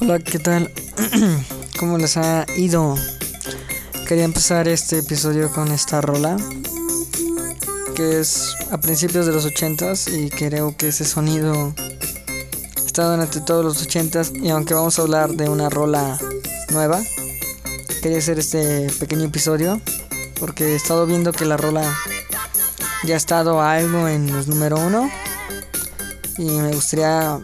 Hola, ¿qué tal? ¿Cómo les ha ido? Quería empezar este episodio con esta rola que es a principios de los 80s y creo que ese sonido está durante todos los 80s y aunque vamos a hablar de una rola nueva, quería hacer este pequeño episodio porque he estado viendo que la rola ya ha estado algo en los número uno y me gustaría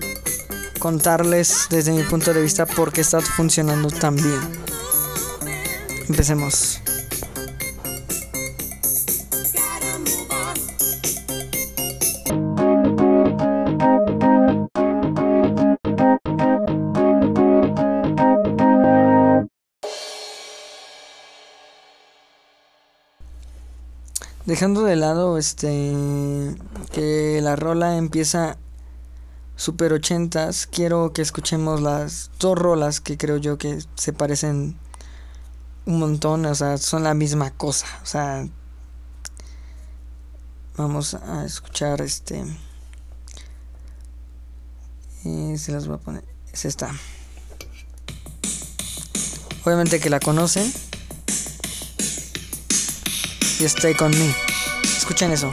contarles desde mi punto de vista por qué está funcionando tan bien. Empecemos. Dejando de lado este que la rola empieza super ochentas, quiero que escuchemos las dos rolas que creo yo que se parecen un montón, o sea, son la misma cosa, o sea, vamos a escuchar este y se las voy a poner, es esta. Obviamente que la conocen. Y Stay Con Me. Escuchen eso.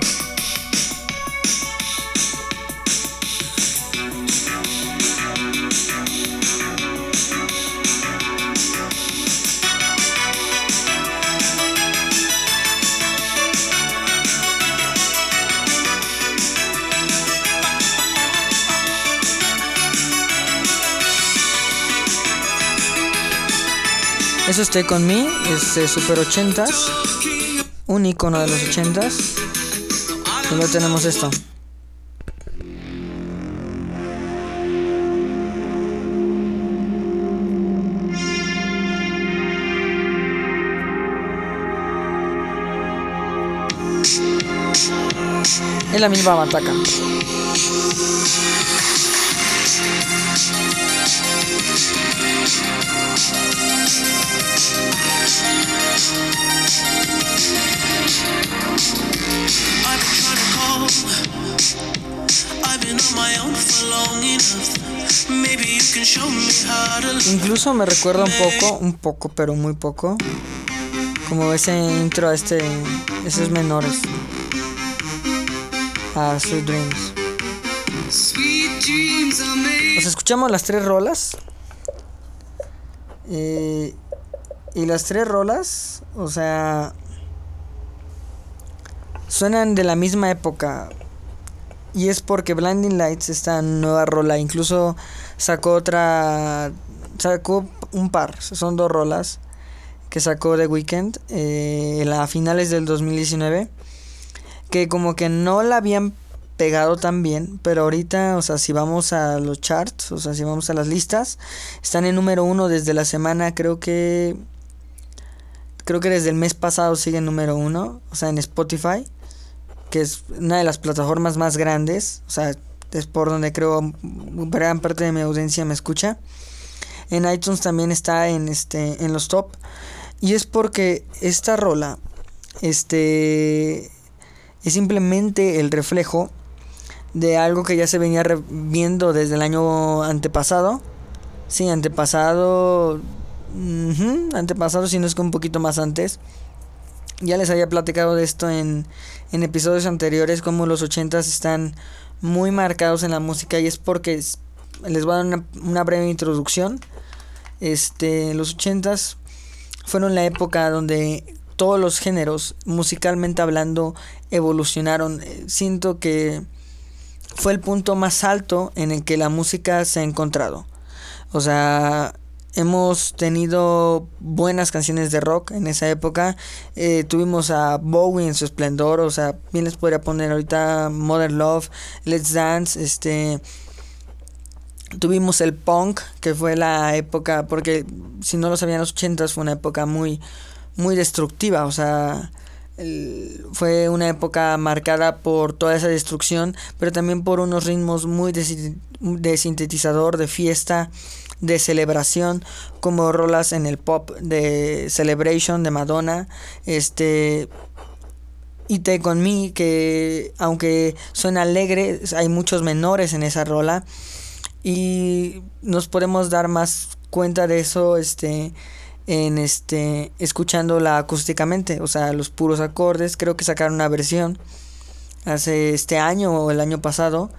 Eso Stay Con Me es de Super 80s, un icono de los 80s. Y luego tenemos esto. Es la misma bataca. Incluso me recuerda un poco, un poco, pero muy poco, como ese intro a este, esos menores, a Sweet Dreams. Nos escuchamos las tres rolas. Eh, y las tres rolas, o sea, suenan de la misma época. Y es porque Blinding Lights, esta nueva rola, incluso sacó otra. Sacó un par, son dos rolas que sacó The Weeknd eh, a finales del 2019. Que como que no la habían pegado tan bien, pero ahorita, o sea, si vamos a los charts, o sea, si vamos a las listas, están en número uno desde la semana, creo que. Creo que desde el mes pasado sigue en número uno, o sea, en Spotify que es una de las plataformas más grandes, o sea, es por donde creo gran parte de mi audiencia me escucha. En iTunes también está en este en los top y es porque esta rola este es simplemente el reflejo de algo que ya se venía viendo desde el año antepasado. Sí, antepasado antepasado si no es que un poquito más antes ya les había platicado de esto en, en episodios anteriores, como los 80s están muy marcados en la música y es porque les voy a dar una, una breve introducción. Este, los 80s fueron la época donde todos los géneros, musicalmente hablando, evolucionaron. Siento que fue el punto más alto en el que la música se ha encontrado. O sea, Hemos tenido buenas canciones de rock en esa época. Eh, tuvimos a Bowie en su esplendor. O sea, bien les podría poner ahorita Mother Love, Let's Dance. Este. Tuvimos el punk, que fue la época. Porque si no lo sabían, los 80 fue una época muy, muy destructiva. O sea. Fue una época marcada por toda esa destrucción, pero también por unos ritmos muy de sintetizador, de fiesta, de celebración como rolas en el pop de Celebration de Madonna, este y Take On Me que aunque suena alegre hay muchos menores en esa rola y nos podemos dar más cuenta de eso este en este escuchándola acústicamente, o sea, los puros acordes, creo que sacaron una versión hace este año o el año pasado,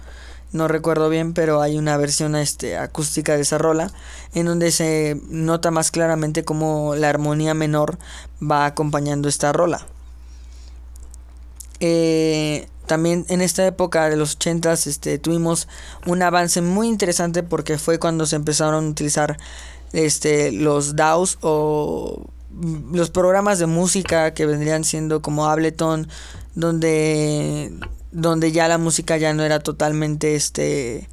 no recuerdo bien, pero hay una versión este acústica de esa rola en donde se nota más claramente cómo la armonía menor va acompañando esta rola. Eh, también en esta época de los 80 este, tuvimos un avance muy interesante porque fue cuando se empezaron a utilizar este, los DAWs o los programas de música que vendrían siendo como Ableton, donde, donde ya la música ya no era totalmente este,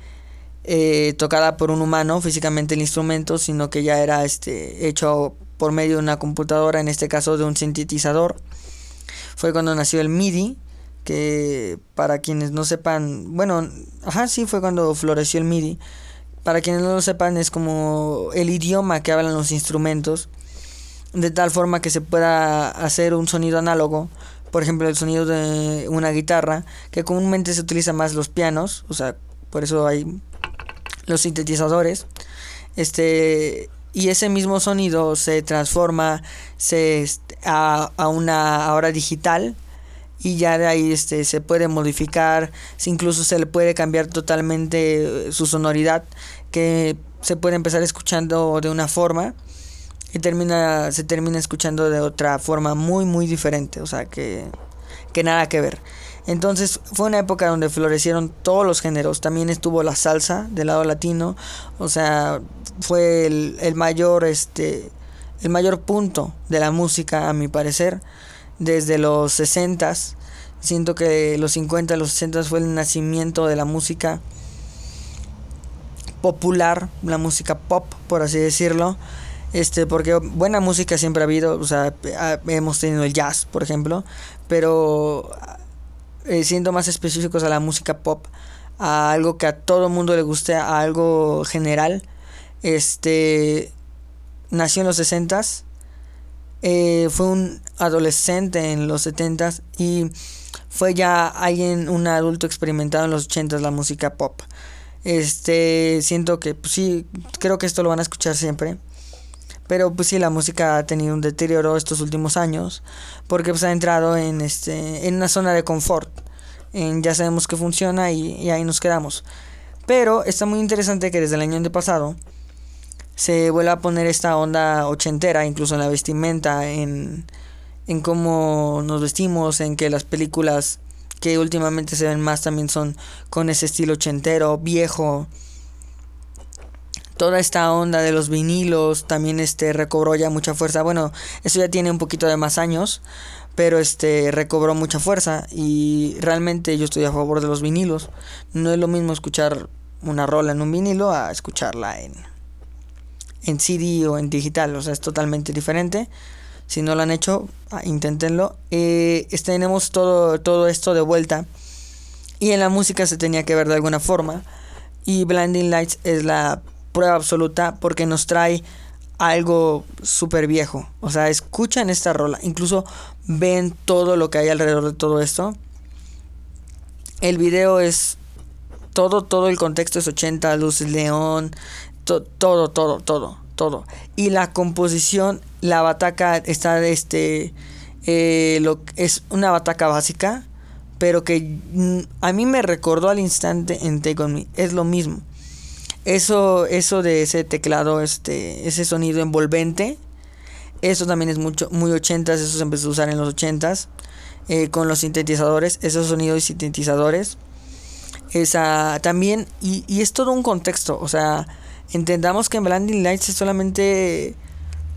eh, tocada por un humano, físicamente el instrumento, sino que ya era este, hecho por medio de una computadora, en este caso de un sintetizador. Fue cuando nació el MIDI, que para quienes no sepan, bueno, ajá, sí fue cuando floreció el MIDI. Para quienes no lo sepan, es como el idioma que hablan los instrumentos, de tal forma que se pueda hacer un sonido análogo, por ejemplo, el sonido de una guitarra, que comúnmente se utiliza más los pianos, o sea, por eso hay los sintetizadores. Este, y ese mismo sonido se transforma se, a, a una hora digital y ya de ahí este se puede modificar, incluso se le puede cambiar totalmente su sonoridad, que se puede empezar escuchando de una forma y termina se termina escuchando de otra forma muy muy diferente, o sea, que que nada que ver. Entonces fue una época donde florecieron todos los géneros. También estuvo la salsa del lado latino. O sea, fue el, el mayor, este, el mayor punto de la música, a mi parecer desde los 60 Siento que los 50, los 60 fue el nacimiento de la música popular, la música pop, por así decirlo. Este, porque buena música siempre ha habido, o sea, hemos tenido el jazz, por ejemplo, pero eh, siendo más específicos a la música pop, a algo que a todo mundo le guste, a algo general, este, nació en los 60s eh, fue un adolescente en los 70 y fue ya alguien, un adulto experimentado en los 80 la música pop. Este, siento que pues sí, creo que esto lo van a escuchar siempre. Pero pues sí, la música ha tenido un deterioro estos últimos años porque pues ha entrado en este en una zona de confort. Ya sabemos que funciona y, y ahí nos quedamos. Pero está muy interesante que desde el año pasado se vuelve a poner esta onda ochentera, incluso en la vestimenta, en, en cómo nos vestimos, en que las películas que últimamente se ven más también son con ese estilo ochentero, viejo. Toda esta onda de los vinilos también este recobró ya mucha fuerza. Bueno, eso ya tiene un poquito de más años, pero este recobró mucha fuerza y realmente yo estoy a favor de los vinilos. No es lo mismo escuchar una rola en un vinilo a escucharla en en CD o en digital, o sea, es totalmente diferente. Si no lo han hecho, ah, inténtenlo. Eh, tenemos todo, todo esto de vuelta. Y en la música se tenía que ver de alguna forma. Y Blinding Lights es la prueba absoluta porque nos trae algo súper viejo. O sea, escuchan esta rola. Incluso ven todo lo que hay alrededor de todo esto. El video es todo, todo el contexto es 80, luces león, todo, todo, todo, todo. Y la composición, la bataca está este, eh, es una bataca básica, pero que mm, a mí me recordó al instante en Take On Me. Es lo mismo. Eso, eso de ese teclado, este, ese sonido envolvente, eso también es mucho, muy ochentas, eso se empezó a usar en los ochentas, eh, con los sintetizadores, esos sonidos y sintetizadores. Esa también, y, y es todo un contexto, o sea, entendamos que en Blinding Lights es solamente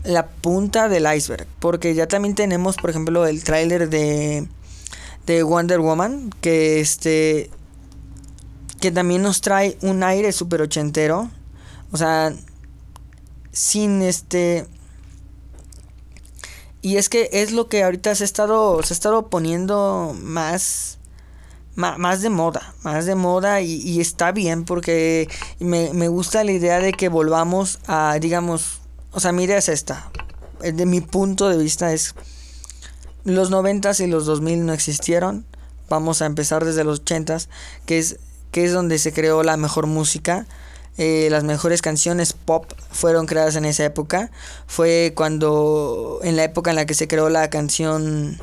la punta del iceberg. Porque ya también tenemos, por ejemplo, el tráiler de, de Wonder Woman. Que este. Que también nos trae un aire super ochentero. O sea. Sin este. Y es que es lo que ahorita se ha. Se ha estado poniendo más más de moda, más de moda y, está bien porque me, gusta la idea de que volvamos a, digamos, o sea, mi idea es esta, de mi punto de vista es, los 90 y los 2000 no existieron, vamos a empezar desde los 80 que es, que es donde se creó la mejor música, eh, las mejores canciones pop fueron creadas en esa época. Fue cuando, en la época en la que se creó la canción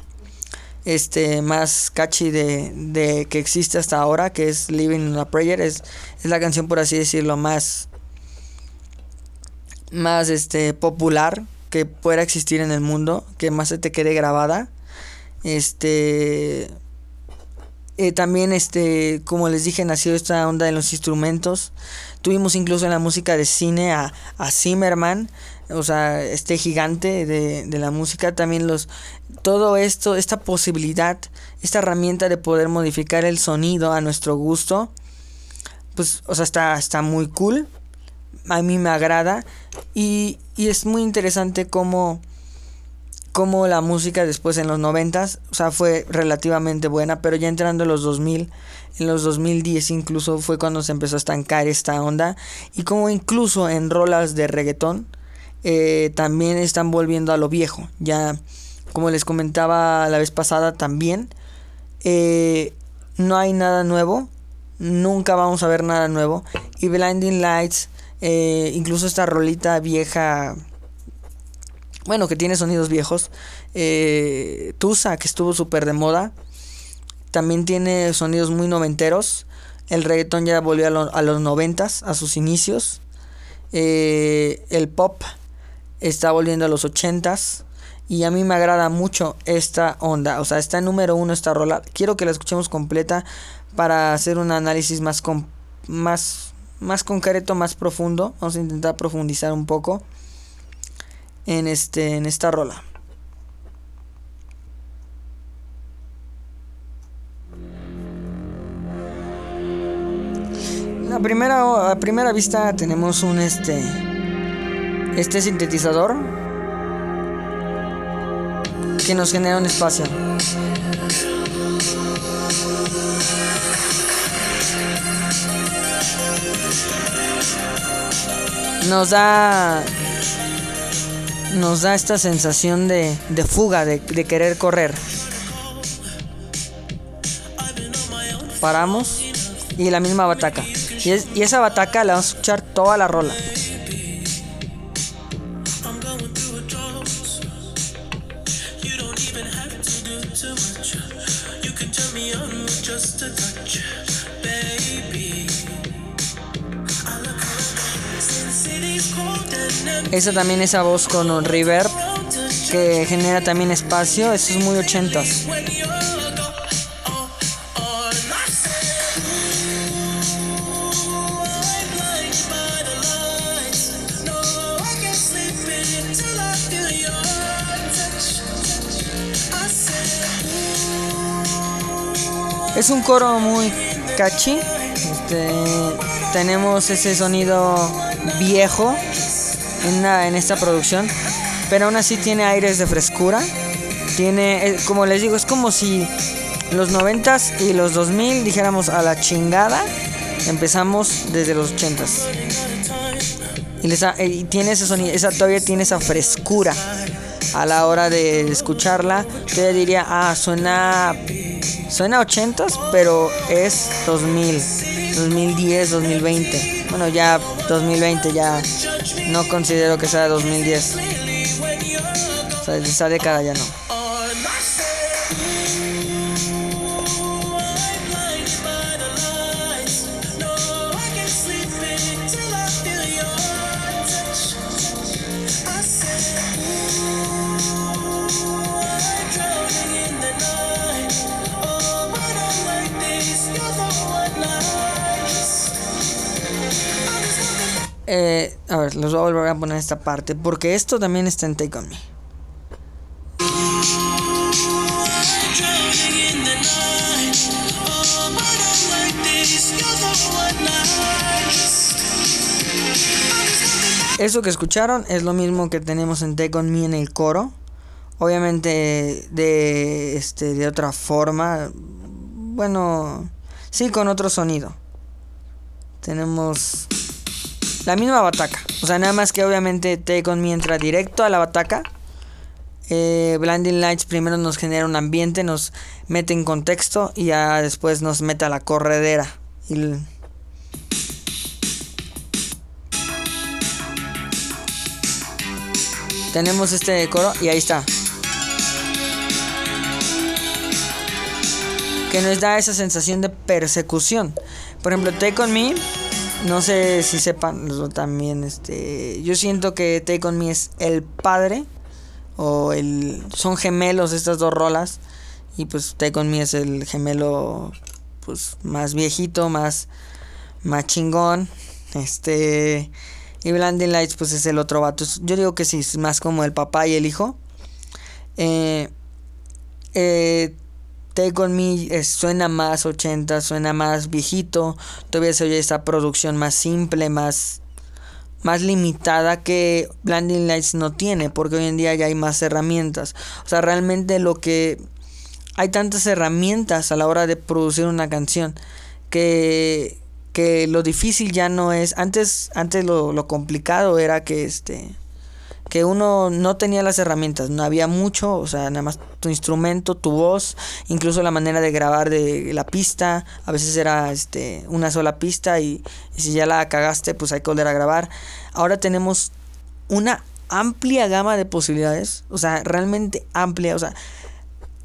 este más catchy de, de que existe hasta ahora, que es Living in a Prayer. Es, es la canción, por así decirlo, más, más este, popular que pueda existir en el mundo, que más se te quede grabada. Este eh, también, este, como les dije, nació esta onda de los instrumentos. Tuvimos incluso en la música de cine a, a Zimmerman, o sea, este gigante de, de la música. También los, todo esto, esta posibilidad, esta herramienta de poder modificar el sonido a nuestro gusto, pues, o sea, está, está muy cool. A mí me agrada. Y, y es muy interesante cómo como la música después en los 90, o sea, fue relativamente buena, pero ya entrando en los 2000, en los 2010 incluso fue cuando se empezó a estancar esta onda y como incluso en rolas de reggaetón eh, también están volviendo a lo viejo, ya como les comentaba la vez pasada también, eh, no hay nada nuevo, nunca vamos a ver nada nuevo y Blinding Lights, eh, incluso esta rolita vieja bueno, que tiene sonidos viejos. Tusa, que estuvo súper de moda. También tiene sonidos muy noventeros. El reggaetón ya volvió a, los noventas, a sus inicios. El pop está volviendo a los ochentas. Y a mí me agrada mucho esta onda. O sea, está en número uno esta rola. Quiero que la escuchemos completa para hacer un análisis más, más, más concreto, más profundo. Vamos a intentar profundizar un poco en, este, en esta rola. La primera, a primera vista tenemos un este, este sintetizador que nos genera un espacio. Nos da nos da esta sensación de, fuga, de, querer correr. Paramos y la misma bataca. Y, y esa bataca la vamos a escuchar toda la rola. Esa también esa voz con un reverb que genera también espacio, eso es muy ochentas. Es un coro muy catchy. Este, tenemos ese sonido viejo en, esta producción, pero aún así tiene aires de frescura. Tiene, eh, como les digo, es como si los 90s y los 2000 dijéramos a la chingada, empezamos desde los 80s. Y, eh, y tiene ese sonido, esa, todavía tiene esa frescura a la hora de escucharla. Yo diría, ah, suena, suena 80s, pero es 2000, 2010, 2020. Bueno, ya 2020 ya no considero que sea 2010. O sea, esa década ya no. Eh, a ver, los voy a volver a poner esta parte. Porque esto también está en Take On Me. Eso que escucharon es lo mismo que tenemos en Take On Me en el coro. Obviamente de este de otra forma. Bueno, sí con otro sonido. Tenemos la misma bataca. O sea, nada más que obviamente Take On Me entra directo a la bataca. Eh, Blinding Lights primero nos genera un ambiente, nos mete en contexto y ya después nos mete a la corredera. Tenemos este coro y ahí está. Que nos da esa sensación de persecución. Por ejemplo, Take On Me no sé si sepan también, este, yo siento que Take On Me es el padre o el, son gemelos estas dos rolas y pues Take On Me es el gemelo pues más viejito, más, más chingón, este, y Blinding Lights pues es el otro vato, yo digo que sí, es más como el papá y el hijo. Eh, eh, Take On Me suena más 80, suena más viejito. Todavía se oye esa producción más simple, más, más limitada que Blinding Lights no tiene, porque hoy en día ya hay más herramientas. O sea, realmente lo que. Hay tantas herramientas a la hora de producir una canción que, que lo difícil ya no es. Antes, antes lo, lo complicado era que este que uno no tenía las herramientas, no había mucho, o sea, nada más tu instrumento, tu voz, incluso la manera de grabar de la pista, a veces era este una sola pista y, si ya la cagaste, pues hay que volver a grabar. Ahora tenemos una amplia gama de posibilidades, o sea, realmente amplia, o sea,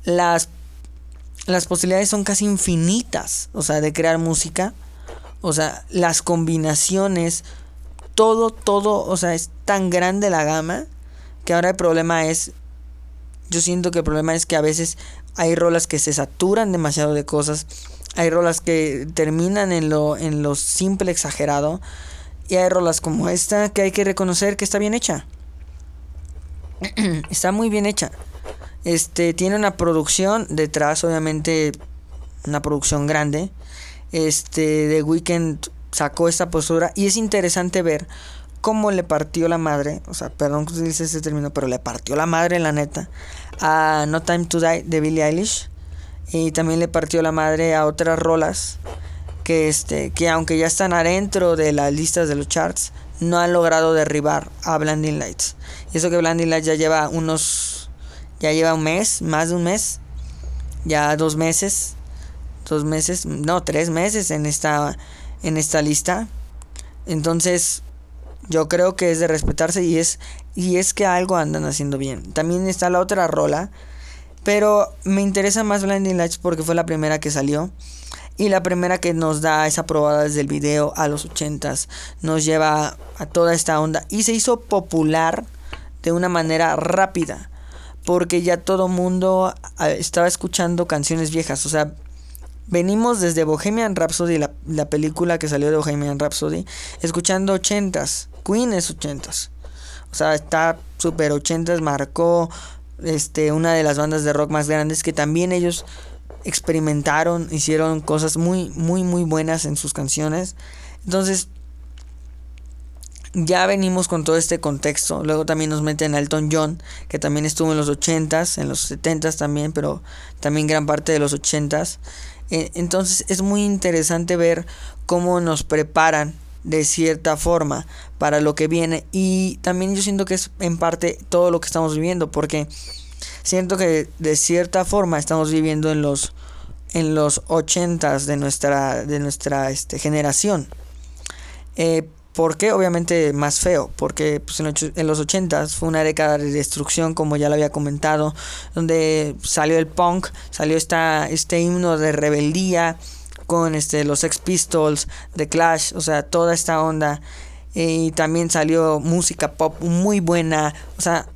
las las posibilidades son casi infinitas, o sea, de crear música. O sea, las combinaciones todo, todo, o sea, es tan grande la gama que ahora el problema es, yo siento que el problema es que a veces hay rolas que se saturan demasiado de cosas, hay rolas que terminan en lo, en lo simple exagerado y hay rolas como esta que hay que reconocer que está bien hecha. está muy bien hecha. Este tiene una producción detrás, obviamente una producción grande. Este The Weeknd sacó esta postura y es interesante ver cómo le partió la madre, o sea, perdón que utilice ese término, pero le partió la madre, la neta, a No Time to Die de Billie Eilish y también le partió la madre a otras rolas que este que aunque ya están adentro de las listas de los charts, no han logrado derribar a Blinding Lights. Y eso que Blinding Lights ya lleva unos ya lleva un mes, más de un mes, ya dos meses, dos meses, no, tres meses en esta en esta lista. Entonces, yo creo que es de respetarse y es y es que algo andan haciendo bien. También está la otra rola, pero me interesa más Blinding Lights porque fue la primera que salió y la primera que nos da esa probada desde el video a los 80s, nos lleva a toda esta onda y se hizo popular de una manera rápida porque ya todo mundo ah, estaba escuchando canciones viejas, o sea, Venimos desde Bohemian Rhapsody, la, la, película que salió de Bohemian Rhapsody, escuchando ochentas, Queen es ochentas. O sea, está super ochentas, marcó este, una de las bandas de rock más grandes que también ellos experimentaron, hicieron cosas muy, muy, muy buenas en sus canciones. Entonces, ya venimos con todo este contexto. Luego también nos meten a Elton John, que también estuvo en los 80s, en los 70s también, pero también gran parte de los 80s. Eh, entonces es muy interesante ver cómo nos preparan de cierta forma para lo que viene. Y también yo siento que es en parte todo lo que estamos viviendo porque siento que de cierta forma estamos viviendo en los en los ochentas de nuestra de nuestra este, generación. Eh, ¿Por qué? Obviamente más feo, porque pues, en los 80 fue una década de destrucción, como ya lo había comentado, donde salió el punk, salió esta, este himno de rebeldía con este, los Sex Pistols, The Clash, o sea, toda esta onda. Y también salió música pop muy buena, o sea,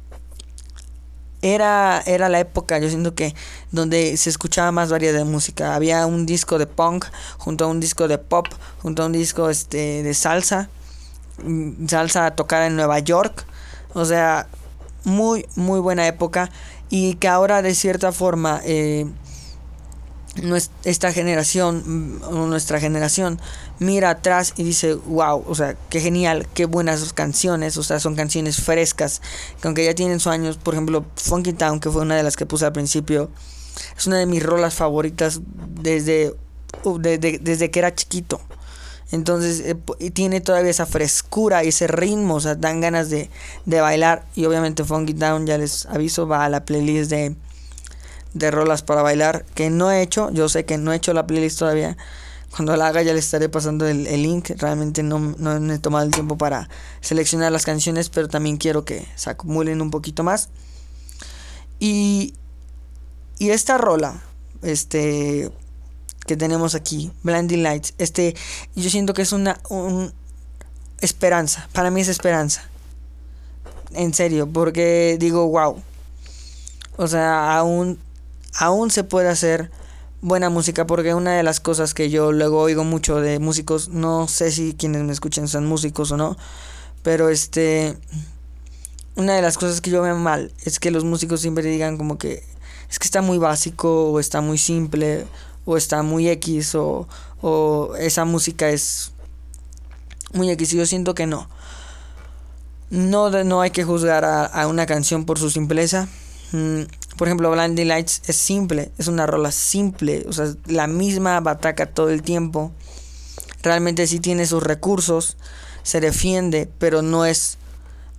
era, era la época, yo siento que, donde se escuchaba más variedad de música. Había un disco de punk junto a un disco de pop, junto a un disco este, de salsa Salsa tocada en Nueva York. O sea, muy, muy buena época. Y que ahora de cierta forma eh, esta generación, mm, nuestra generación, mira atrás y dice, wow, o sea, qué genial, qué buenas canciones, o sea, son canciones frescas, que aunque ya tienen sus años, por ejemplo, Funky Town, que fue una de las que puse al principio, es una de mis rolas favoritas desde, desde que era chiquito. Entonces eh, tiene todavía esa frescura y ese ritmo, o sea, dan ganas de, de bailar. Y obviamente Funky Down, ya les aviso, va a la playlist de, de rolas para bailar, que no he hecho, yo sé que no he hecho la playlist todavía, Cuando la haga ya les estaré pasando el, link. Realmente no, no, he tomado el tiempo para seleccionar las canciones, pero también quiero que se acumulen un poquito más. Y, y esta rola, este, que tenemos aquí, Blinding Lights, este, yo siento que es una un, esperanza. Para mí es esperanza. En serio, porque digo, wow. O sea, aún, aún se puede hacer buena música porque una de las cosas que yo luego oigo mucho de músicos, no sé si quienes me escuchan son músicos o no, pero este una de las cosas que yo veo mal es que los músicos siempre digan como que es que está muy básico o está muy simple o está muy X o, o esa música es muy X y yo siento que no. No, no hay que juzgar a, una canción por su simpleza. Mm, por ejemplo, Blinding Lights es simple, es una rola simple, o sea, la misma bataca todo el tiempo. Realmente sí tiene sus recursos, se defiende, pero no es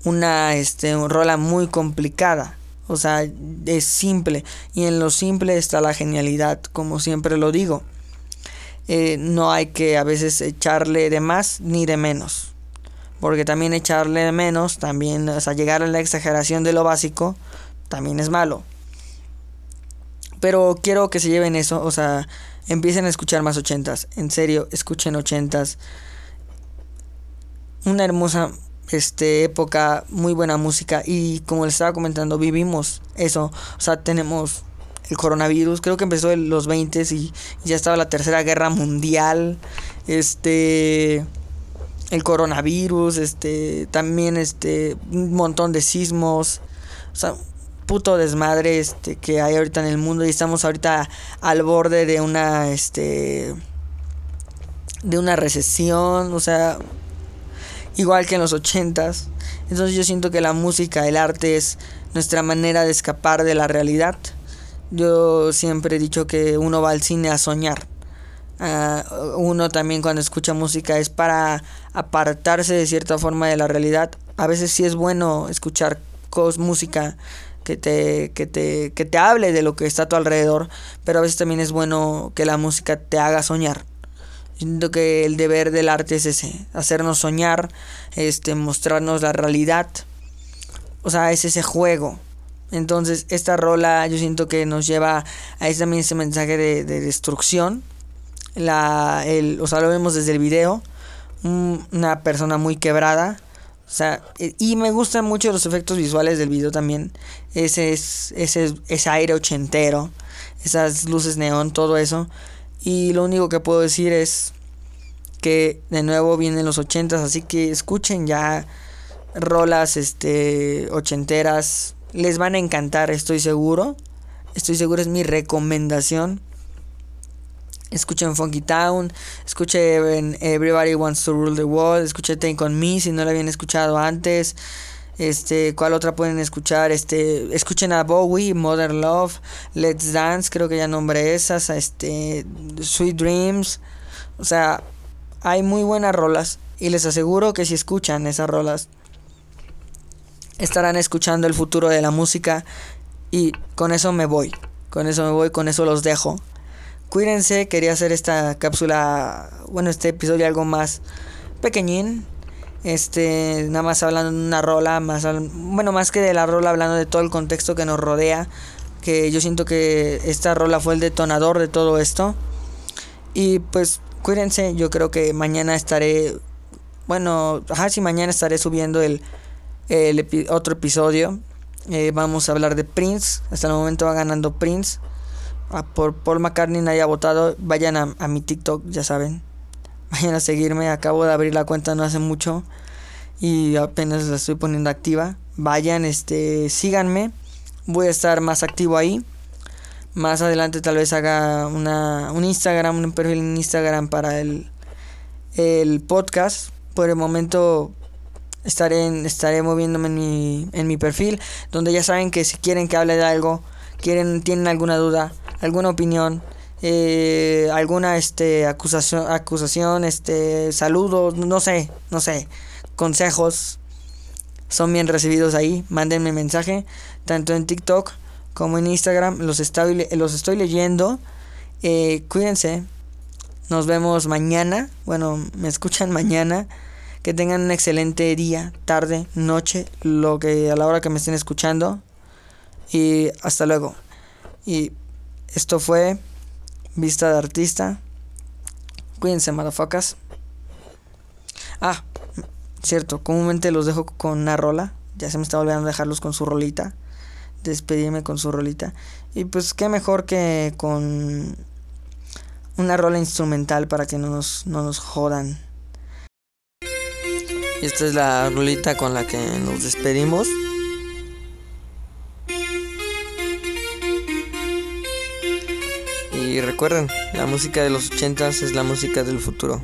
una este, rola muy complicada. O sea, es simple. Y en lo simple está la genialidad, como siempre lo digo. Eh, no hay que a veces echarle de más ni de menos. Porque también echarle de menos, también, o sea, llegar a la exageración de lo básico, también es malo. Pero quiero que se lleven eso, o sea, empiecen a escuchar más ochentas. En serio, escuchen ochentas. Una hermosa este, época, muy buena música. Y como les estaba comentando, vivimos eso. O sea, tenemos el coronavirus. Creo que empezó en los 20 y ya estaba la tercera guerra mundial. Este el coronavirus, este también este un montón de sismos. O sea, puto desmadre este que hay ahorita en el mundo y estamos ahorita al borde de una este de una recesión, o sea, igual que en los ochentas. Entonces yo siento que la música, el arte es nuestra manera de escapar de la realidad. Yo siempre he dicho que uno va al cine a soñar. Uh, uno también cuando escucha música es para apartarse de cierta forma de la realidad. A veces sí es bueno escuchar música que te, que te, que te hable de lo que está a tu alrededor, pero a veces también es bueno que la música te haga soñar. Siento que el deber del arte es ese, hacernos soñar, este, mostrarnos la realidad. O sea, es ese juego. Entonces, esta rola yo siento que nos lleva a ese, también ese mensaje de, destrucción. La, el, o sea, lo vemos desde el video. una persona muy quebrada, o sea, y me gustan mucho los efectos visuales del video también. Ese es ese, ese aire ochentero, esas luces neón, todo eso. Y lo único que puedo decir es que de nuevo vienen los ochentas, así que escuchen ya rolas este ochenteras. Les van a encantar, estoy seguro. Estoy seguro, es mi recomendación. Escuchen Funky Town, escuchen Everybody Wants to Rule the World, escuchen Take On Me si no la habían escuchado antes. Este, ¿cuál otra pueden escuchar? Este, escuchen a Bowie, Modern Love, Let's Dance, creo que ya nombré esas, este, Sweet Dreams. O sea, hay muy buenas rolas y les aseguro que si escuchan esas rolas estarán escuchando el futuro de la música y con eso me voy. Con eso me voy, con eso los dejo. Cuídense, quería hacer esta cápsula, bueno, este episodio algo más pequeñín. Este, nada más hablando de una rola, más bueno, más que de la rola hablando de todo el contexto que nos rodea, que yo siento que esta rola fue el detonador de todo esto. Y pues cuídense, yo creo que mañana estaré bueno, ajá, sí, mañana estaré subiendo el, otro episodio. Eh, vamos a hablar de Prince. Hasta el momento va ganando Prince por Paul McCartney haya votado, vayan a, mi TikTok, ya saben. Vayan a seguirme, acabo de abrir la cuenta no hace mucho y apenas la estoy poniendo activa. Vayan, este, síganme. Voy a estar más activo ahí. Más adelante tal vez haga una, un Instagram, un perfil en Instagram para el, el podcast. Por el momento estaré, estaré moviéndome en mi, en mi perfil, donde ya saben que si quieren que hable de algo, quieren, tienen alguna duda, alguna opinión, eh, alguna este acusación, acusación, este saludos, no sé, no sé, consejos son bien recibidos ahí. Mándenme mensaje tanto en TikTok como en Instagram. Los estoy, los estoy leyendo. Eh, cuídense. Nos vemos mañana. Bueno, me escuchan mañana. Que tengan un excelente día, tarde, noche, lo que a la hora que me estén escuchando. Y hasta luego. Y esto fue Vista de Artista. Cuídense, madafocas. Ah, cierto, comúnmente los dejo con una rola. Ya se me está olvidando dejarlos con su rolita. Despedirme con su rolita. Y pues qué mejor que con una rola instrumental para que no nos, no nos jodan. Y esta es la rolita con la que nos despedimos. Y recuerden, la música de los ochentas es la música del futuro.